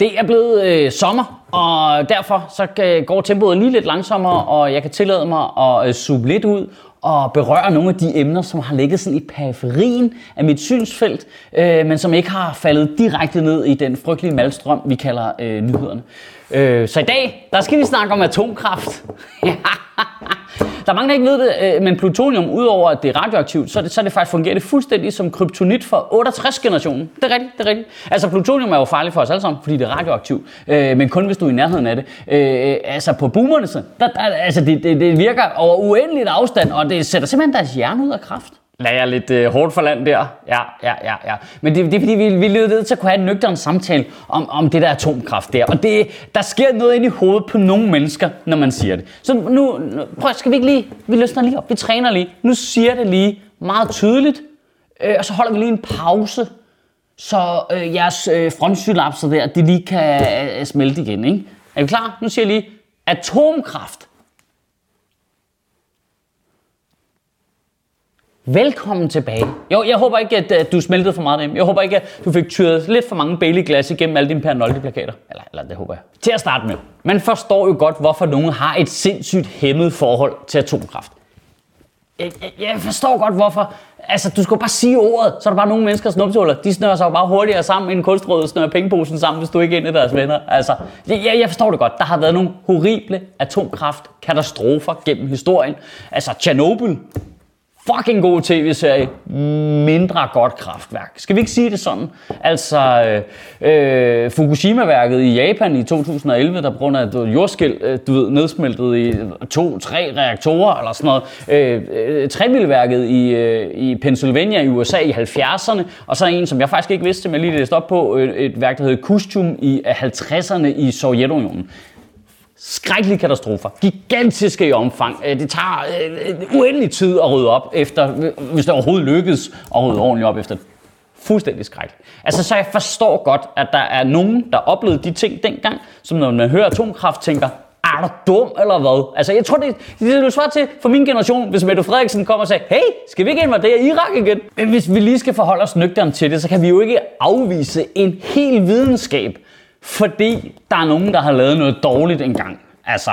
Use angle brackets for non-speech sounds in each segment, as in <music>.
Det er blevet øh, sommer, og derfor så går tempoet lige lidt langsommere, og jeg kan tillade mig at øh, suge lidt ud og berøre nogle af de emner, som har ligget sådan i periferien af mit synsfelt, øh, men som ikke har faldet direkte ned i den frygtelige malstrøm, vi kalder øh, nyhederne. Øh, så i dag, der skal vi snakke om atomkraft. <laughs> Der er mange, der ikke ved det, øh, men plutonium, udover at det er radioaktivt, så er det, så er det faktisk fungerer det fuldstændig som kryptonit for 68-generationen. Det er rigtigt, det er rigtigt. Altså plutonium er jo farligt for os alle sammen, fordi det er radioaktivt, øh, men kun hvis du er i nærheden af det. Øh, altså på boomerne, så, der, der, altså det, det, det virker over uendeligt afstand, og det sætter simpelthen deres hjerne ud af kraft lagde jeg lidt øh, hårdt for land der. Ja, ja, ja, ja. Men det, det er fordi, vi, vi lyder ved til at kunne have en nøgtern samtale om, om det der atomkraft der. Og det, der sker noget ind i hovedet på nogle mennesker, når man siger det. Så nu, nu prøv, skal vi ikke lige, vi løsner lige op, vi træner lige. Nu siger det lige meget tydeligt, øh, og så holder vi lige en pause, så øh, jeres øh, frontsynapser der, de lige kan øh, smelte igen, ikke? Er vi klar? Nu siger jeg lige, atomkraft. Velkommen tilbage. Jo, jeg håber ikke, at, at du smeltede for meget af dem. Jeg håber ikke, at du fik tyret lidt for mange Bailey-glas igennem alle dine Pernoldi-plakater. Eller, eller det håber jeg. Til at starte med. Man forstår jo godt, hvorfor nogen har et sindssygt hæmmet forhold til atomkraft. Jeg, jeg, jeg forstår godt, hvorfor. Altså, du skal bare sige ordet, så er der bare nogle menneskers snupshuller. De snører sig jo bare hurtigere sammen, end kunstrådet snører pengeposen sammen, hvis du ikke er en af deres venner. Altså, jeg, jeg, jeg forstår det godt. Der har været nogle horrible atomkraftkatastrofer gennem historien. Altså, Tjernobyl, fucking god tv-serie, mindre godt kraftværk. Skal vi ikke sige det sådan? Altså, øh, øh Fukushima-værket i Japan i 2011, der på grund af et jordskæld, du ved, øh, nedsmeltede i to-tre reaktorer eller sådan noget. Øh, øh, i, øh, i Pennsylvania i USA i 70'erne, og så en, som jeg faktisk ikke vidste, men jeg lige læste op på, øh, et værk, der hed Kustum i 50'erne i Sovjetunionen skrækkelige katastrofer. Gigantiske i omfang. Øh, det tager øh, uendelig tid at rydde op efter, øh, hvis det overhovedet lykkes at rydde ordentligt op efter det. Fuldstændig skrækkeligt. Altså, så jeg forstår godt, at der er nogen, der oplevede de ting dengang, som når man hører atomkraft, tænker, er du dum eller hvad? Altså, jeg tror, det, det er du svar til for min generation, hvis Mette Frederiksen kommer og siger, hey, skal vi ikke invadere Irak igen? Men hvis vi lige skal forholde os nøgterne til det, så kan vi jo ikke afvise en hel videnskab, fordi der er nogen, der har lavet noget dårligt engang. Altså,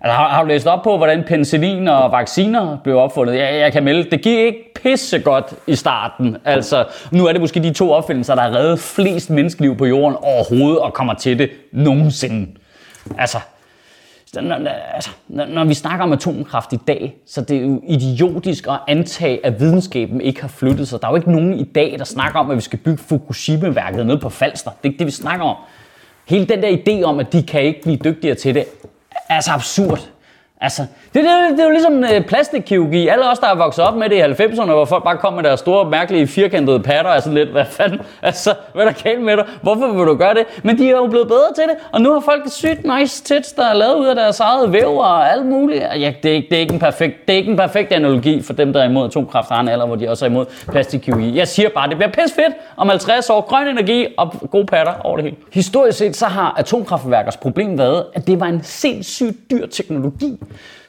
altså har, har du læst op på, hvordan penicillin og vacciner blev opfundet? Jeg, jeg kan melde, det gik ikke pisse godt i starten. Altså, nu er det måske de to opfindelser, der har reddet flest menneskeliv på jorden overhovedet, og kommer til det nogensinde. Altså, når, når- altså, når, når vi snakker om atomkraft i dag, så det er jo idiotisk at antage, at videnskaben ikke har flyttet sig. Der er jo ikke nogen i dag, der snakker om, at vi skal bygge Fukushima-værket nede på Falster. Det er ikke det, vi snakker om. Hele den der idé om, at de kan ikke blive dygtigere til det, er så absurd. Altså, det, det, det er jo ligesom øh, plastikkirurgi. Alle os, der er vokset op med det i 90'erne, hvor folk bare kom med deres store, mærkelige, firkantede patter, altså lidt, hvad fanden, altså, hvad er der galt med dig? Hvorfor vil du gøre det? Men de er jo blevet bedre til det, og nu har folk sygt nice tits, der er lavet ud af deres eget væv og alt muligt. Ja, det er, ikke, det, er ikke en perfekt, det er ikke en perfekt analogi for dem, der er imod atomkraft har en alder, hvor de også er imod plastikkirurgi. Jeg siger bare, det bliver pis fedt om 50 år. Grøn energi og gode patter over det hele. Historisk set, så har atomkraftværkers problem været, at det var en sindssygt dyr teknologi,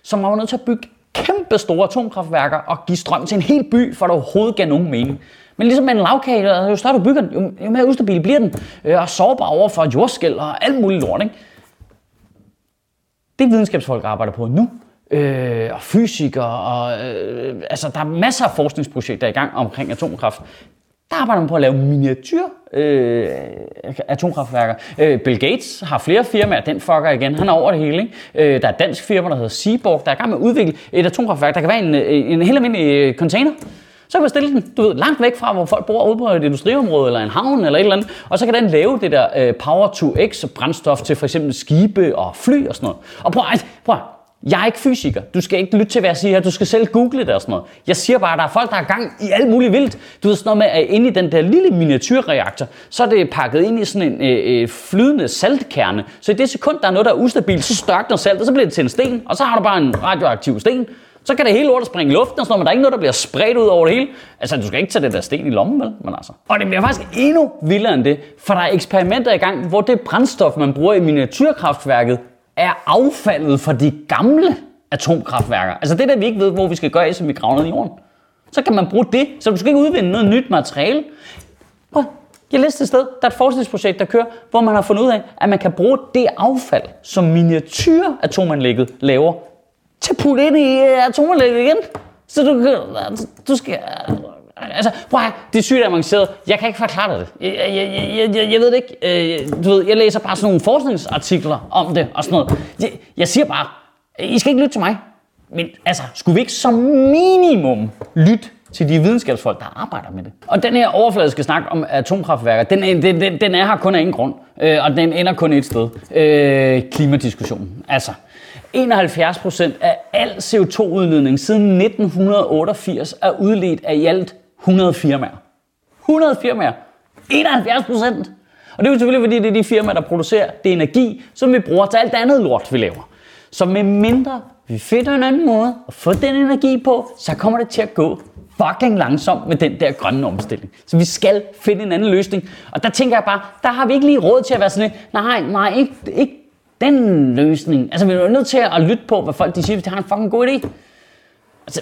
som man var nødt til at bygge kæmpe store atomkraftværker og give strøm til en hel by, for at det overhovedet gav nogen mening. Men ligesom med en lavkage, jo større du bygger den, jo, jo mere ustabil bliver den, øh, og sårbar over for jordskæld og alt muligt lort. Ikke? Det videnskabsfolk arbejder på nu, øh, og fysikere, og øh, altså, der er masser af forskningsprojekter i gang omkring atomkraft. Der arbejder man på at lave miniatyr øh, atomkraftværker. Øh, Bill Gates har flere firmaer, den fucker igen, han er over det hele. Ikke? Øh, der er et dansk firma, der hedder Seaborg, der er i gang med at udvikle et atomkraftværk, der kan være en, øh, en helt almindelig øh, container. Så kan man stille den, du ved, langt væk fra, hvor folk bor ude på et industriområde, eller en havn, eller et eller andet. Og så kan den lave det der øh, Power to X brændstof til for eksempel skibe og fly og sådan noget. Og prøv, ej, prøv, jeg er ikke fysiker. Du skal ikke lytte til, hvad jeg siger her. Du skal selv google det og sådan noget. Jeg siger bare, at der er folk, der er gang i alt muligt vildt. Du ved sådan noget med, at inde i den der lille miniatyrreaktor, så er det pakket ind i sådan en øh, øh, flydende saltkerne. Så i det sekund, der er noget, der er ustabilt, så størkner saltet, så bliver det til en sten, og så har du bare en radioaktiv sten. Så kan det hele lortet springe i luften og sådan noget, men der er ikke noget, der bliver spredt ud over det hele. Altså, du skal ikke tage det der sten i lommen, vel? Men altså. Og det bliver faktisk endnu vildere end det, for der er eksperimenter i gang, hvor det brændstof, man bruger i miniatyrkraftværket, er affaldet fra de gamle atomkraftværker. Altså det der, vi ikke ved, hvor vi skal gøre af, som vi graver ned i jorden. Så kan man bruge det, så du skal ikke udvinde noget nyt materiale. Prøv, jeg læste et sted, der er et forskningsprojekt, der kører, hvor man har fundet ud af, at man kan bruge det affald, som miniatyratomanlægget laver, til at putte ind i øh, atomanlægget igen. Så du, du skal... Altså, prøv at det er sygt avanceret. Jeg kan ikke forklare dig det. Jeg, jeg, jeg, jeg, jeg, ved det ikke. Øh, du ved, jeg læser bare sådan nogle forskningsartikler om det og sådan noget. Jeg, jeg siger bare, I skal ikke lytte til mig. Men altså, skulle vi ikke som minimum lytte til de videnskabsfolk, der arbejder med det. Og den her overfladiske snak om atomkraftværker, den, den, den, den er her kun af en grund, øh, og den ender kun et sted. Øh, klimadiskussionen. Altså, 71 procent af al CO2-udledning siden 1988 er udledt af i alt 100 firmaer. 100 firmaer. 71 procent. Og det er jo selvfølgelig, fordi det er de firmaer, der producerer det energi, som vi bruger til alt det andet lort, vi laver. Så med mindre vi finder en anden måde at få den energi på, så kommer det til at gå fucking langsomt med den der grønne omstilling. Så vi skal finde en anden løsning. Og der tænker jeg bare, der har vi ikke lige råd til at være sådan lidt, nej, nej, ikke, ikke den løsning. Altså, vi er nødt til at lytte på, hvad folk de siger, hvis de har en fucking god idé. Altså,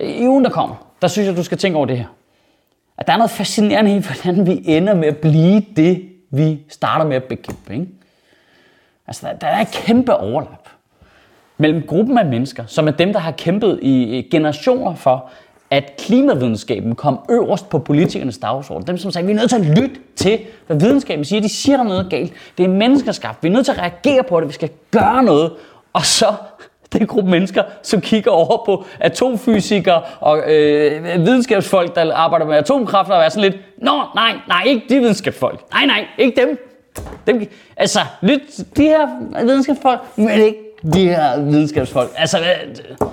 i ugen, der kommer, der synes jeg, du skal tænke over det her. At der er noget fascinerende i, hvordan vi ender med at blive det, vi starter med at bekæmpe. Ikke? Altså, der, der er et kæmpe overlap mellem gruppen af mennesker, som er dem, der har kæmpet i generationer for, at klimavidenskaben kom øverst på politikernes dagsorden. Dem, som sagde, vi er nødt til at lytte til, hvad videnskaben siger. De siger, der er noget galt. Det er menneskeskabt. Vi er nødt til at reagere på det. Vi skal gøre noget. Og så den gruppe mennesker, som kigger over på atomfysikere og øh, videnskabsfolk, der arbejder med atomkraft, og er sådan lidt, Nå, nej, nej, ikke de videnskabsfolk. Nej, nej, ikke dem. dem altså, lyt de her videnskabsfolk, men ikke de her videnskabsfolk. Altså, øh,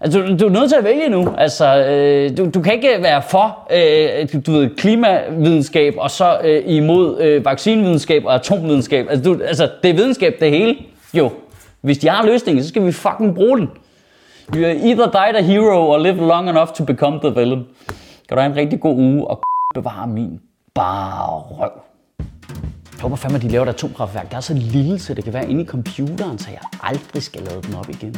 Altså, du, du er nødt til at vælge nu. Altså, øh, du, du kan ikke være for øh, du ved, klimavidenskab, og så øh, imod øh, vaccinevidenskab og atomvidenskab. Altså, du, altså, det er videnskab det hele. Jo, hvis de har løsningen, så skal vi fucking bruge den. You either die the hero or live long enough to become the villain. Kan du have en rigtig god uge og <laughs> bevare min bare røv. Jeg håber fandme, at de laver et atomkraftværk, der er så lille, så det kan være inde i computeren, så jeg aldrig skal lade den op igen.